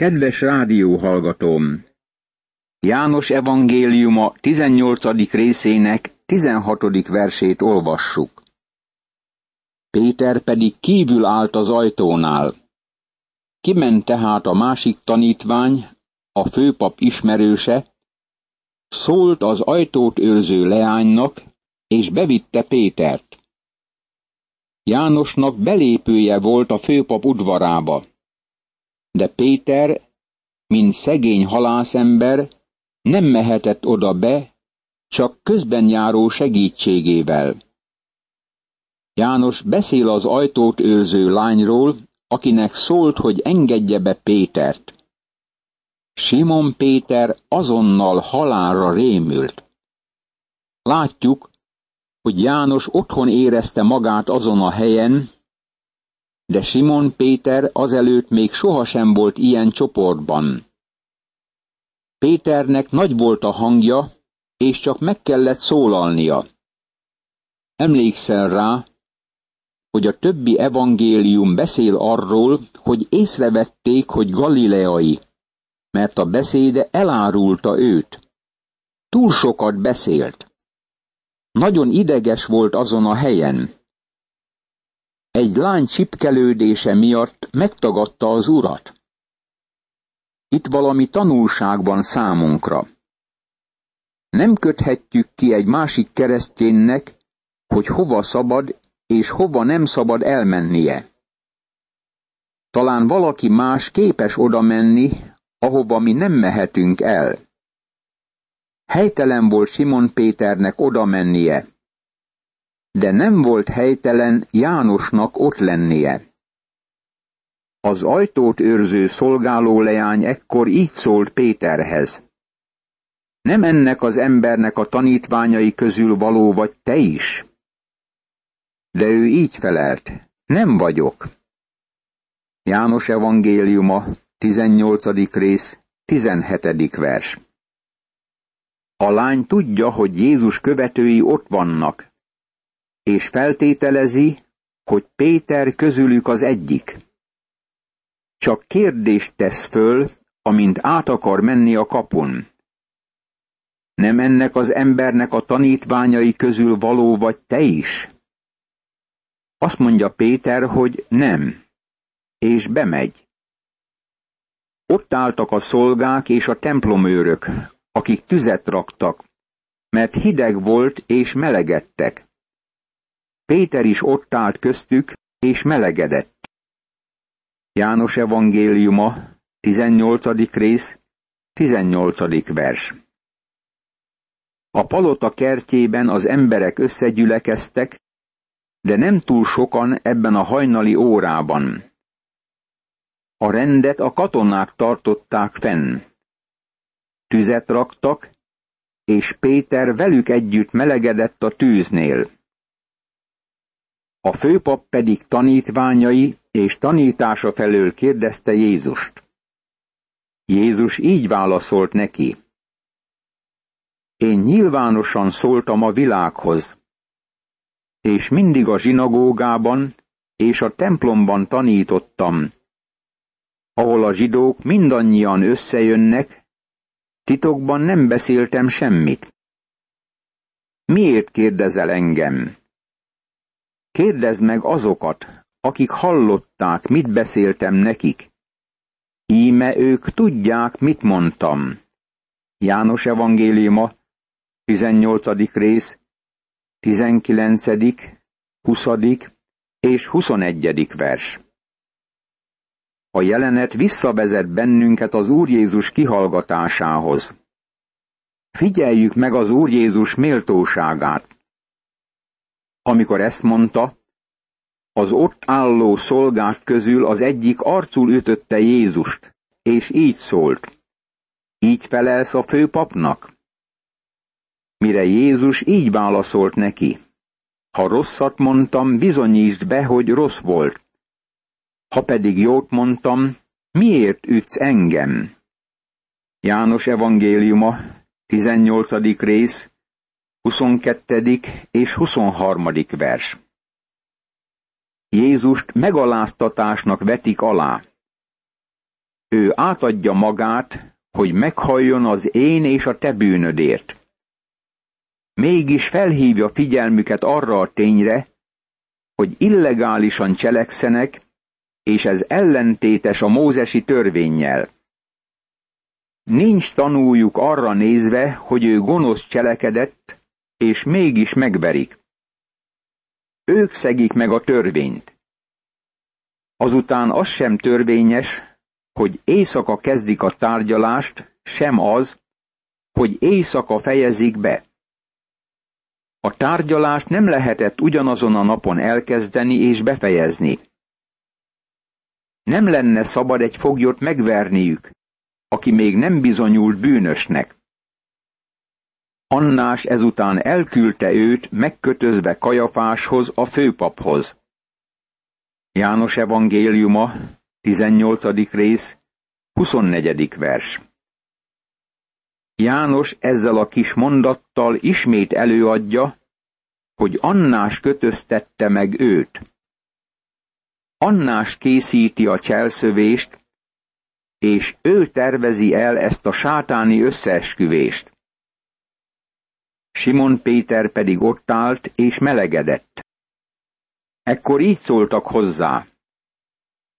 Kedves rádióhallgatóm! János evangéliuma 18. részének 16. versét olvassuk. Péter pedig kívül állt az ajtónál. Kiment tehát a másik tanítvány, a főpap ismerőse, szólt az ajtót őrző leánynak, és bevitte Pétert. Jánosnak belépője volt a főpap udvarába. De Péter, mint szegény halászember, nem mehetett oda be, csak közben járó segítségével. János beszél az ajtót őrző lányról, akinek szólt, hogy engedje be Pétert. Simon Péter azonnal halálra rémült. Látjuk, hogy János otthon érezte magát azon a helyen, de Simon Péter azelőtt még sohasem volt ilyen csoportban. Péternek nagy volt a hangja, és csak meg kellett szólalnia. Emlékszel rá, hogy a többi evangélium beszél arról, hogy észrevették, hogy galileai, mert a beszéde elárulta őt. Túl sokat beszélt. Nagyon ideges volt azon a helyen. Egy lány csipkelődése miatt megtagadta az urat. Itt valami tanulság van számunkra. Nem köthetjük ki egy másik kereszténynek, hogy hova szabad és hova nem szabad elmennie. Talán valaki más képes oda menni, ahova mi nem mehetünk el. Helytelen volt Simon Péternek oda mennie, de nem volt helytelen Jánosnak ott lennie. Az ajtót őrző szolgáló leány ekkor így szólt Péterhez. Nem ennek az embernek a tanítványai közül való vagy te is? De ő így felelt, nem vagyok. János evangéliuma, 18. rész, 17. vers. A lány tudja, hogy Jézus követői ott vannak, és feltételezi, hogy Péter közülük az egyik. Csak kérdést tesz föl, amint át akar menni a kapun. Nem ennek az embernek a tanítványai közül való vagy te is? Azt mondja Péter, hogy nem, és bemegy. Ott álltak a szolgák és a templomőrök, akik tüzet raktak, mert hideg volt és melegedtek. Péter is ott állt köztük, és melegedett. János evangéliuma, 18. rész, 18. vers. A palota kertjében az emberek összegyülekeztek, de nem túl sokan ebben a hajnali órában. A rendet a katonák tartották fenn. Tüzet raktak, és Péter velük együtt melegedett a tűznél. A főpap pedig tanítványai és tanítása felől kérdezte Jézust. Jézus így válaszolt neki. Én nyilvánosan szóltam a világhoz, és mindig a zsinagógában és a templomban tanítottam, ahol a zsidók mindannyian összejönnek, titokban nem beszéltem semmit. Miért kérdezel engem? Kérdezd meg azokat, akik hallották, mit beszéltem nekik. Íme ők tudják, mit mondtam. János evangéliuma, 18. rész, 19., 20. és 21. vers. A jelenet visszavezet bennünket az Úr Jézus kihallgatásához. Figyeljük meg az Úr Jézus méltóságát. Amikor ezt mondta, az ott álló szolgák közül az egyik arcul ütötte Jézust, és így szólt. Így felelsz a főpapnak? Mire Jézus így válaszolt neki. Ha rosszat mondtam, bizonyítsd be, hogy rossz volt. Ha pedig jót mondtam, miért ütsz engem? János evangéliuma, 18. rész, 22. és 23. vers. Jézust megaláztatásnak vetik alá. ő átadja magát, hogy meghalljon az én és a te bűnödért. Mégis felhívja figyelmüket arra a tényre, hogy illegálisan cselekszenek, és ez ellentétes a mózesi törvényjel. Nincs tanuljuk arra nézve, hogy ő gonosz cselekedett, és mégis megverik. Ők szegik meg a törvényt. Azután az sem törvényes, hogy éjszaka kezdik a tárgyalást, sem az, hogy éjszaka fejezik be. A tárgyalást nem lehetett ugyanazon a napon elkezdeni és befejezni. Nem lenne szabad egy foglyot megverniük, aki még nem bizonyult bűnösnek. Annás ezután elküldte őt megkötözve Kajafáshoz, a főpaphoz. János evangéliuma, 18. rész, 24. vers. János ezzel a kis mondattal ismét előadja, hogy Annás kötöztette meg őt. Annás készíti a cselszövést, és ő tervezi el ezt a sátáni összeesküvést. Simon Péter pedig ott állt és melegedett. Ekkor így szóltak hozzá.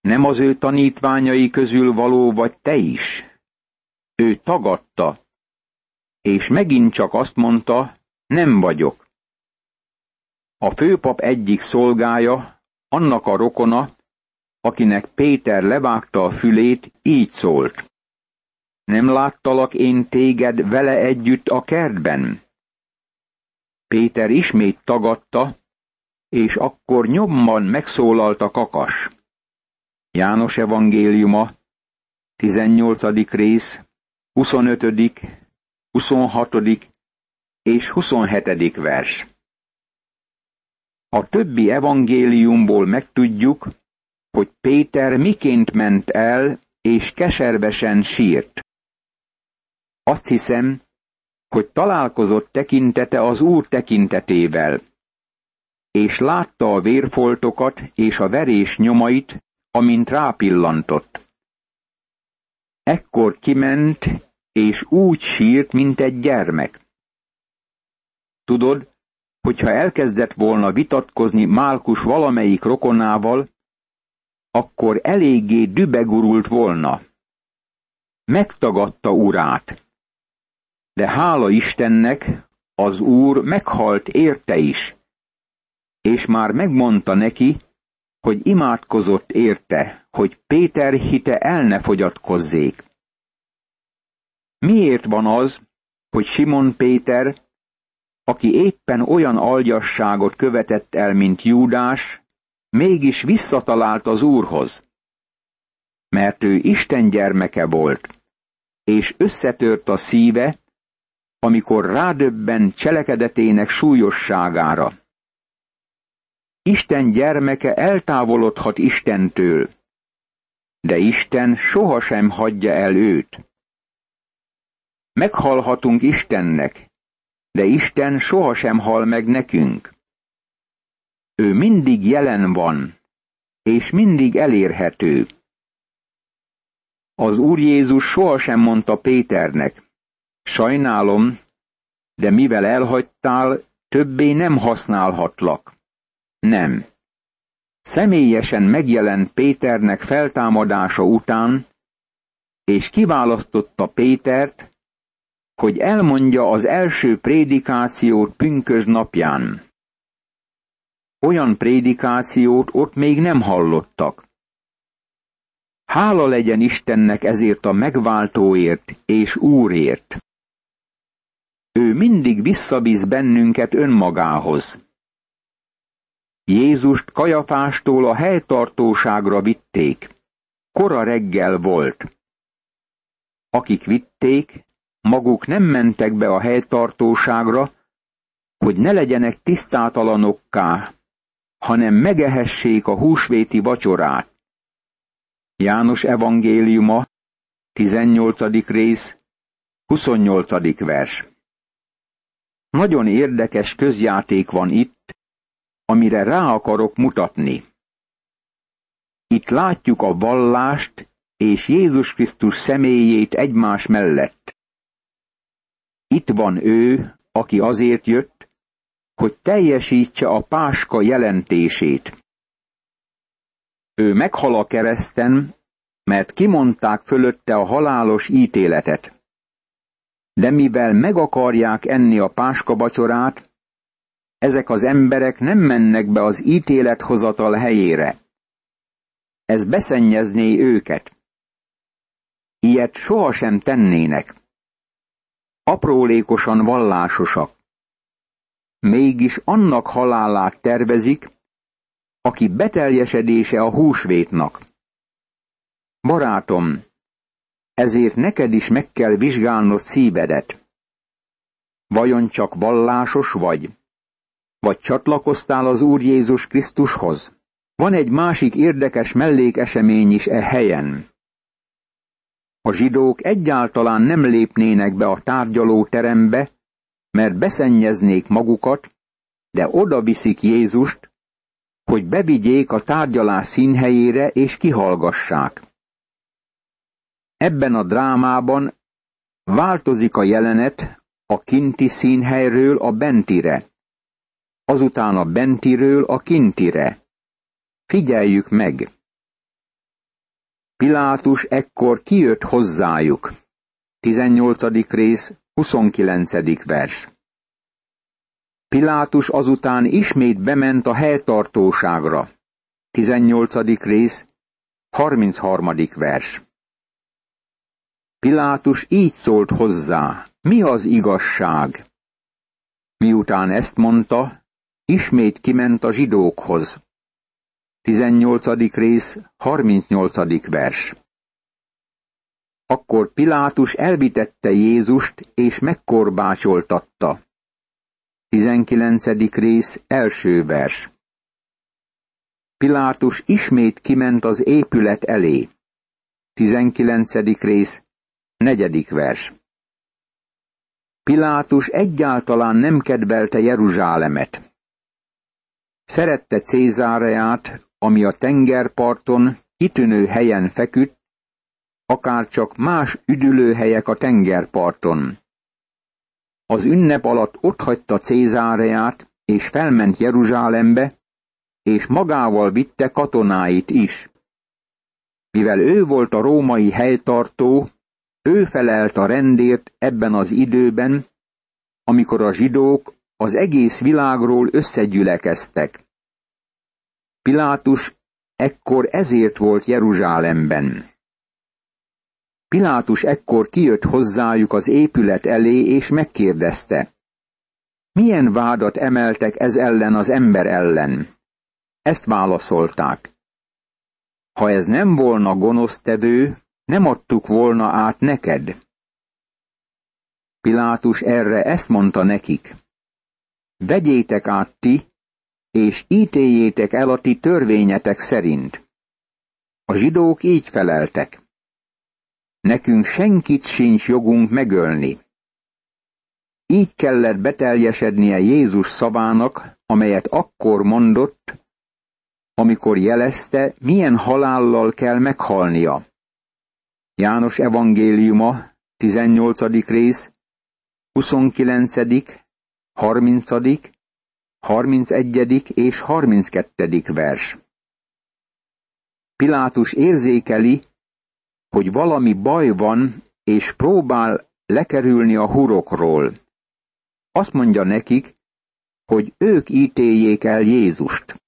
Nem az ő tanítványai közül való vagy te is? Ő tagadta, és megint csak azt mondta, nem vagyok. A főpap egyik szolgája, annak a rokona, akinek Péter levágta a fülét, így szólt. Nem láttalak én téged vele együtt a kertben? Péter ismét tagadta, és akkor nyomban megszólalt a kakas. János evangéliuma, 18. rész, 25., 26. és 27. vers. A többi evangéliumból megtudjuk, hogy Péter miként ment el, és keservesen sírt. Azt hiszem, hogy találkozott tekintete az Úr tekintetével, és látta a vérfoltokat és a verés nyomait, amint rápillantott. Ekkor kiment, és úgy sírt, mint egy gyermek. Tudod, hogyha elkezdett volna vitatkozni Málkus valamelyik rokonával, akkor eléggé dübegurult volna. Megtagadta urát. De hála Istennek, az úr meghalt érte is, és már megmondta neki, hogy imádkozott érte, hogy Péter hite el ne fogyatkozzék. Miért van az, hogy Simon Péter, aki éppen olyan algyasságot követett el, mint Júdás, mégis visszatalált az Úrhoz? Mert ő Isten gyermeke volt, és összetört a szíve, amikor rádöbben cselekedetének súlyosságára. Isten gyermeke eltávolodhat Istentől, de Isten sohasem hagyja el őt. Meghalhatunk Istennek, de Isten sohasem hal meg nekünk. Ő mindig jelen van, és mindig elérhető. Az Úr Jézus sohasem mondta Péternek, sajnálom, de mivel elhagytál, többé nem használhatlak. Nem. Személyesen megjelent Péternek feltámadása után, és kiválasztotta Pétert, hogy elmondja az első prédikációt pünkös napján. Olyan prédikációt ott még nem hallottak. Hála legyen Istennek ezért a megváltóért és Úrért. Ő mindig visszavisz bennünket önmagához. Jézust Kajafástól a helytartóságra vitték. Kora reggel volt. Akik vitték, maguk nem mentek be a helytartóságra, hogy ne legyenek tisztátalanokká, hanem megehessék a húsvéti vacsorát. János evangéliuma, 18. rész, 28. vers. Nagyon érdekes közjáték van itt, amire rá akarok mutatni. Itt látjuk a vallást és Jézus Krisztus személyét egymás mellett. Itt van ő, aki azért jött, hogy teljesítse a páska jelentését. Ő meghal a kereszten, mert kimondták fölötte a halálos ítéletet. De mivel meg akarják enni a páska vacsorát, ezek az emberek nem mennek be az ítélethozatal helyére. Ez beszennyezné őket. Ilyet sohasem tennének. Aprólékosan vallásosak. Mégis annak halálát tervezik, aki beteljesedése a húsvétnak. Barátom, ezért neked is meg kell vizsgálnod szívedet. Vajon csak vallásos vagy? Vagy csatlakoztál az Úr Jézus Krisztushoz? Van egy másik érdekes mellékesemény is e helyen. A zsidók egyáltalán nem lépnének be a tárgyaló terembe, mert beszennyeznék magukat, de oda viszik Jézust, hogy bevigyék a tárgyalás színhelyére és kihallgassák. Ebben a drámában változik a jelenet a kinti színhelyről a bentire, azután a bentiről a kintire. Figyeljük meg! Pilátus ekkor kijött hozzájuk. 18. rész, 29. vers. Pilátus azután ismét bement a helytartóságra. 18. rész, 33. vers. Pilátus így szólt hozzá, mi az igazság? Miután ezt mondta, ismét kiment a zsidókhoz. 18. rész, 38. vers. Akkor Pilátus elvitette Jézust és megkorbácsoltatta. 19. rész, első vers. Pilátus ismét kiment az épület elé. 19. rész, negyedik vers. Pilátus egyáltalán nem kedvelte Jeruzsálemet. Szerette Cézáreát, ami a tengerparton kitűnő helyen feküdt, akár csak más üdülőhelyek a tengerparton. Az ünnep alatt otthagyta Cézáreát, és felment Jeruzsálembe, és magával vitte katonáit is. Mivel ő volt a római helytartó, ő felelt a rendért ebben az időben, amikor a zsidók az egész világról összegyülekeztek. Pilátus ekkor ezért volt Jeruzsálemben. Pilátus ekkor kijött hozzájuk az épület elé, és megkérdezte, milyen vádat emeltek ez ellen az ember ellen? Ezt válaszolták. Ha ez nem volna gonosztevő, nem adtuk volna át neked. Pilátus erre ezt mondta nekik. Vegyétek át ti, és ítéljétek el a ti törvényetek szerint. A zsidók így feleltek. Nekünk senkit sincs jogunk megölni. Így kellett beteljesednie Jézus szavának, amelyet akkor mondott, amikor jelezte, milyen halállal kell meghalnia. János evangéliuma, 18. rész, 29., 30., 31. és 32. vers. Pilátus érzékeli, hogy valami baj van, és próbál lekerülni a hurokról. Azt mondja nekik, hogy ők ítéljék el Jézust.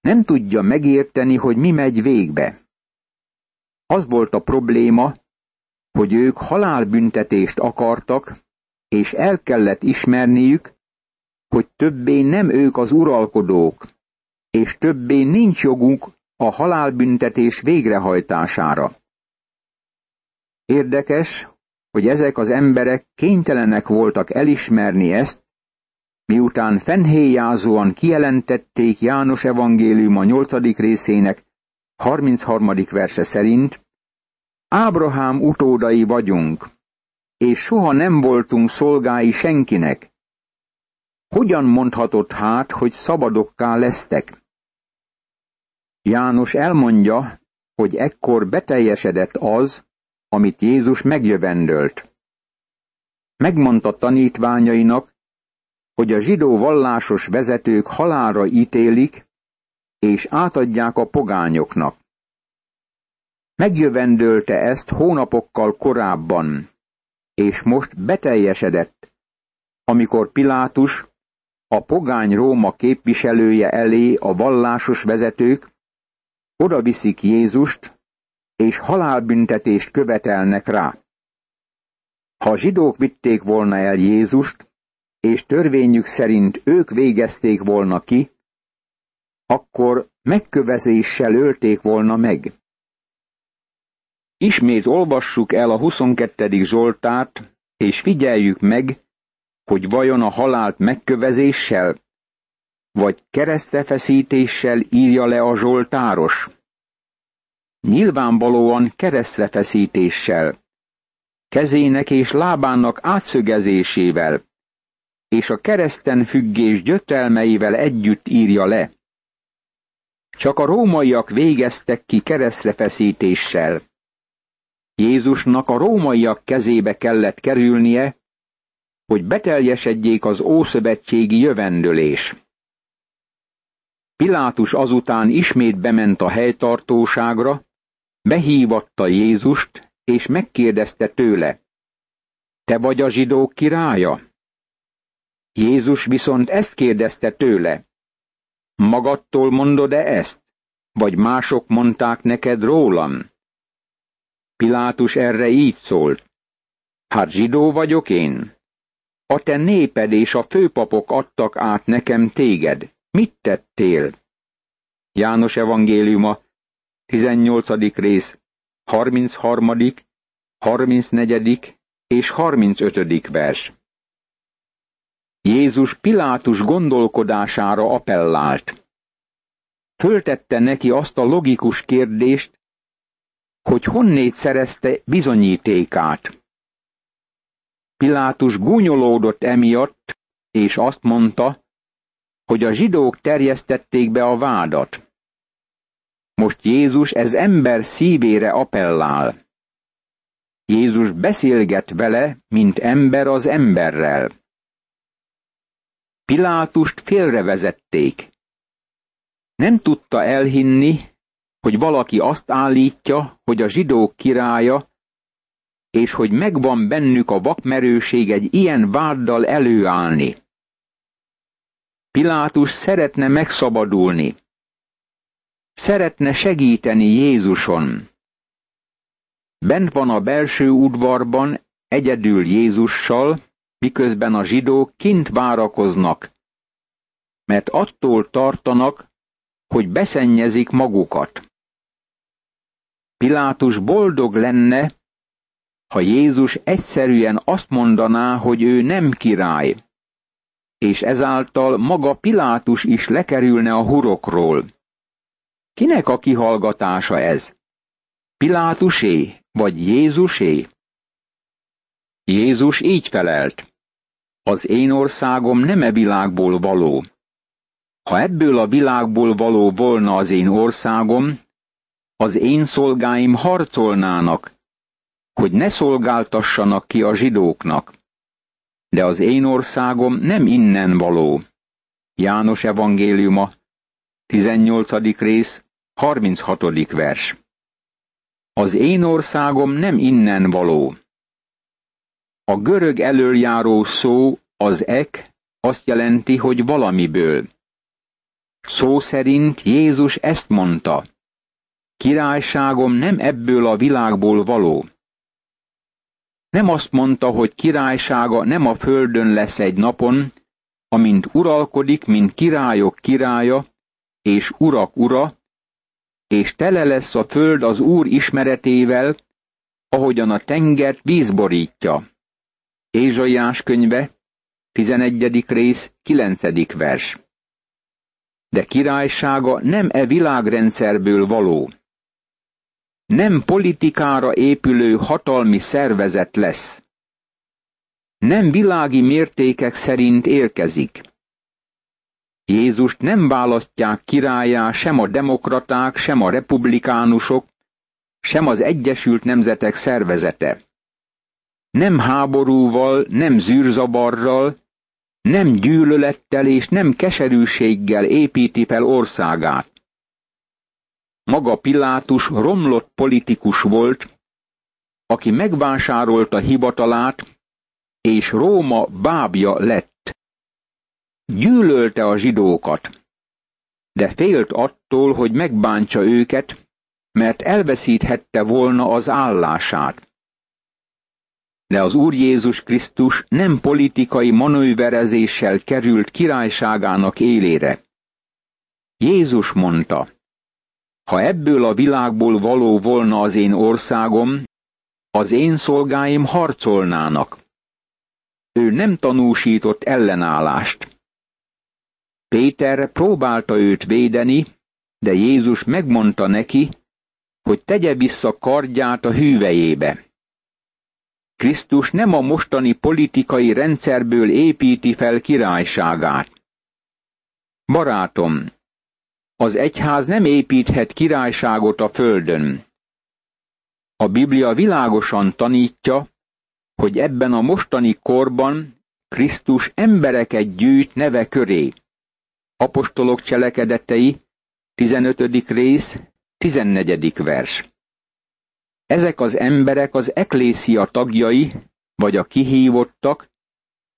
Nem tudja megérteni, hogy mi megy végbe. Az volt a probléma, hogy ők halálbüntetést akartak, és el kellett ismerniük, hogy többé nem ők az uralkodók, és többé nincs jogunk a halálbüntetés végrehajtására. Érdekes, hogy ezek az emberek kénytelenek voltak elismerni ezt, miután fennhéjázóan kijelentették János evangélium a nyolcadik részének 33. verse szerint, Ábrahám utódai vagyunk, és soha nem voltunk szolgái senkinek. Hogyan mondhatott hát, hogy szabadokká lesztek? János elmondja, hogy ekkor beteljesedett az, amit Jézus megjövendölt. Megmondta tanítványainak, hogy a zsidó vallásos vezetők halálra ítélik, és átadják a pogányoknak. Megjövendölte ezt hónapokkal korábban, és most beteljesedett, amikor Pilátus, a pogány Róma képviselője elé a vallásos vezetők, oda viszik Jézust, és halálbüntetést követelnek rá. Ha a zsidók vitték volna el Jézust, és törvényük szerint ők végezték volna ki, akkor megkövezéssel ölték volna meg. Ismét olvassuk el a 22. Zsoltárt, és figyeljük meg, hogy vajon a halált megkövezéssel, vagy keresztrefeszítéssel írja le a Zsoltáros. Nyilvánvalóan keresztrefeszítéssel, kezének és lábának átszögezésével, és a kereszten függés gyötrelmeivel együtt írja le. Csak a rómaiak végeztek ki keresztrefeszítéssel. Jézusnak a rómaiak kezébe kellett kerülnie, hogy beteljesedjék az ószövetségi jövendőlés. Pilátus azután ismét bement a helytartóságra, behívatta Jézust, és megkérdezte tőle, te vagy a zsidók királya? Jézus viszont ezt kérdezte tőle, magadtól mondod-e ezt, vagy mások mondták neked rólam? Pilátus erre így szólt, hát zsidó vagyok én? A te néped és a főpapok adtak át nekem téged. Mit tettél? János evangéliuma, 18. rész, 33., 34. és 35. vers. Jézus Pilátus gondolkodására appellált. Föltette neki azt a logikus kérdést, hogy honnét szerezte bizonyítékát. Pilátus gúnyolódott emiatt, és azt mondta, hogy a zsidók terjesztették be a vádat. Most Jézus ez ember szívére appellál. Jézus beszélget vele, mint ember az emberrel. Pilátust félrevezették. Nem tudta elhinni, hogy valaki azt állítja, hogy a zsidók királya, és hogy megvan bennük a vakmerőség egy ilyen váddal előállni. Pilátus szeretne megszabadulni. Szeretne segíteni Jézuson. Bent van a belső udvarban, egyedül Jézussal, miközben a zsidók kint várakoznak, mert attól tartanak, hogy beszennyezik magukat. Pilátus boldog lenne, ha Jézus egyszerűen azt mondaná, hogy ő nem király, és ezáltal maga Pilátus is lekerülne a hurokról. Kinek a kihallgatása ez? Pilátusé vagy Jézusé? Jézus így felelt. Az én országom nem e világból való. Ha ebből a világból való volna az én országom, az én szolgáim harcolnának, hogy ne szolgáltassanak ki a zsidóknak. De az én országom nem innen való. János evangéliuma, 18. rész, 36. vers. Az én országom nem innen való. A görög elöljáró szó, az ek, azt jelenti, hogy valamiből. Szó szerint Jézus ezt mondta. Királyságom nem ebből a világból való. Nem azt mondta, hogy királysága nem a földön lesz egy napon, amint uralkodik, mint királyok királya, és urak ura, és tele lesz a föld az Úr ismeretével, ahogyan a tengert víz borítja. Ézsaiás könyve, 11. rész, 9. vers. De királysága nem e világrendszerből való nem politikára épülő hatalmi szervezet lesz. Nem világi mértékek szerint érkezik. Jézust nem választják királyá sem a demokraták, sem a republikánusok, sem az Egyesült Nemzetek szervezete. Nem háborúval, nem zűrzabarral, nem gyűlölettel és nem keserűséggel építi fel országát. Maga Pilátus romlott politikus volt, aki megvásárolta hivatalát, és Róma bábja lett. Gyűlölte a zsidókat, de félt attól, hogy megbántsa őket, mert elveszíthette volna az állását. De az Úr Jézus Krisztus nem politikai manőverezéssel került királyságának élére. Jézus mondta, ha ebből a világból való volna az én országom, az én szolgáim harcolnának. Ő nem tanúsított ellenállást. Péter próbálta őt védeni, de Jézus megmondta neki, hogy tegye vissza kardját a hűvejébe. Krisztus nem a mostani politikai rendszerből építi fel királyságát. Barátom, az egyház nem építhet királyságot a földön. A Biblia világosan tanítja, hogy ebben a mostani korban Krisztus embereket gyűjt neve köré. Apostolok cselekedetei, 15. rész, 14. vers. Ezek az emberek az eklészia tagjai, vagy a kihívottak,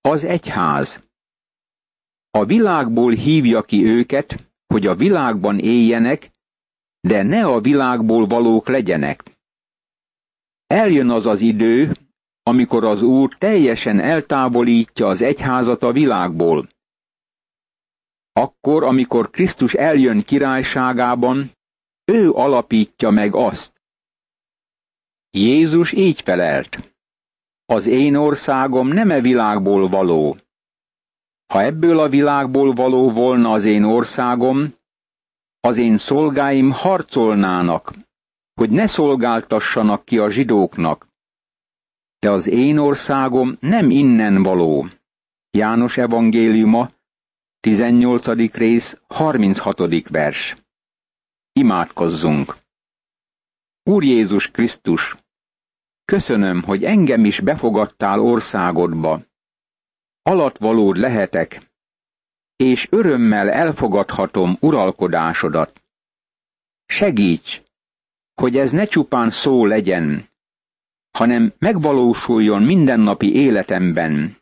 az egyház. A világból hívja ki őket, hogy a világban éljenek, de ne a világból valók legyenek. Eljön az az idő, amikor az Úr teljesen eltávolítja az egyházat a világból. Akkor, amikor Krisztus eljön királyságában, ő alapítja meg azt. Jézus így felelt. Az én országom nem e világból való. Ha ebből a világból való volna az én országom, az én szolgáim harcolnának, hogy ne szolgáltassanak ki a zsidóknak. De az én országom nem innen való. János evangéliuma, 18. rész, 36. vers. Imádkozzunk! Úr Jézus Krisztus, köszönöm, hogy engem is befogadtál országodba. Alatvalód lehetek, és örömmel elfogadhatom uralkodásodat. Segíts, hogy ez ne csupán szó legyen, hanem megvalósuljon mindennapi életemben,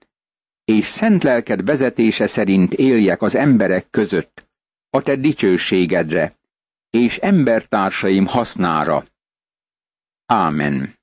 és szent lelked vezetése szerint éljek az emberek között, a te dicsőségedre, és embertársaim hasznára. amen.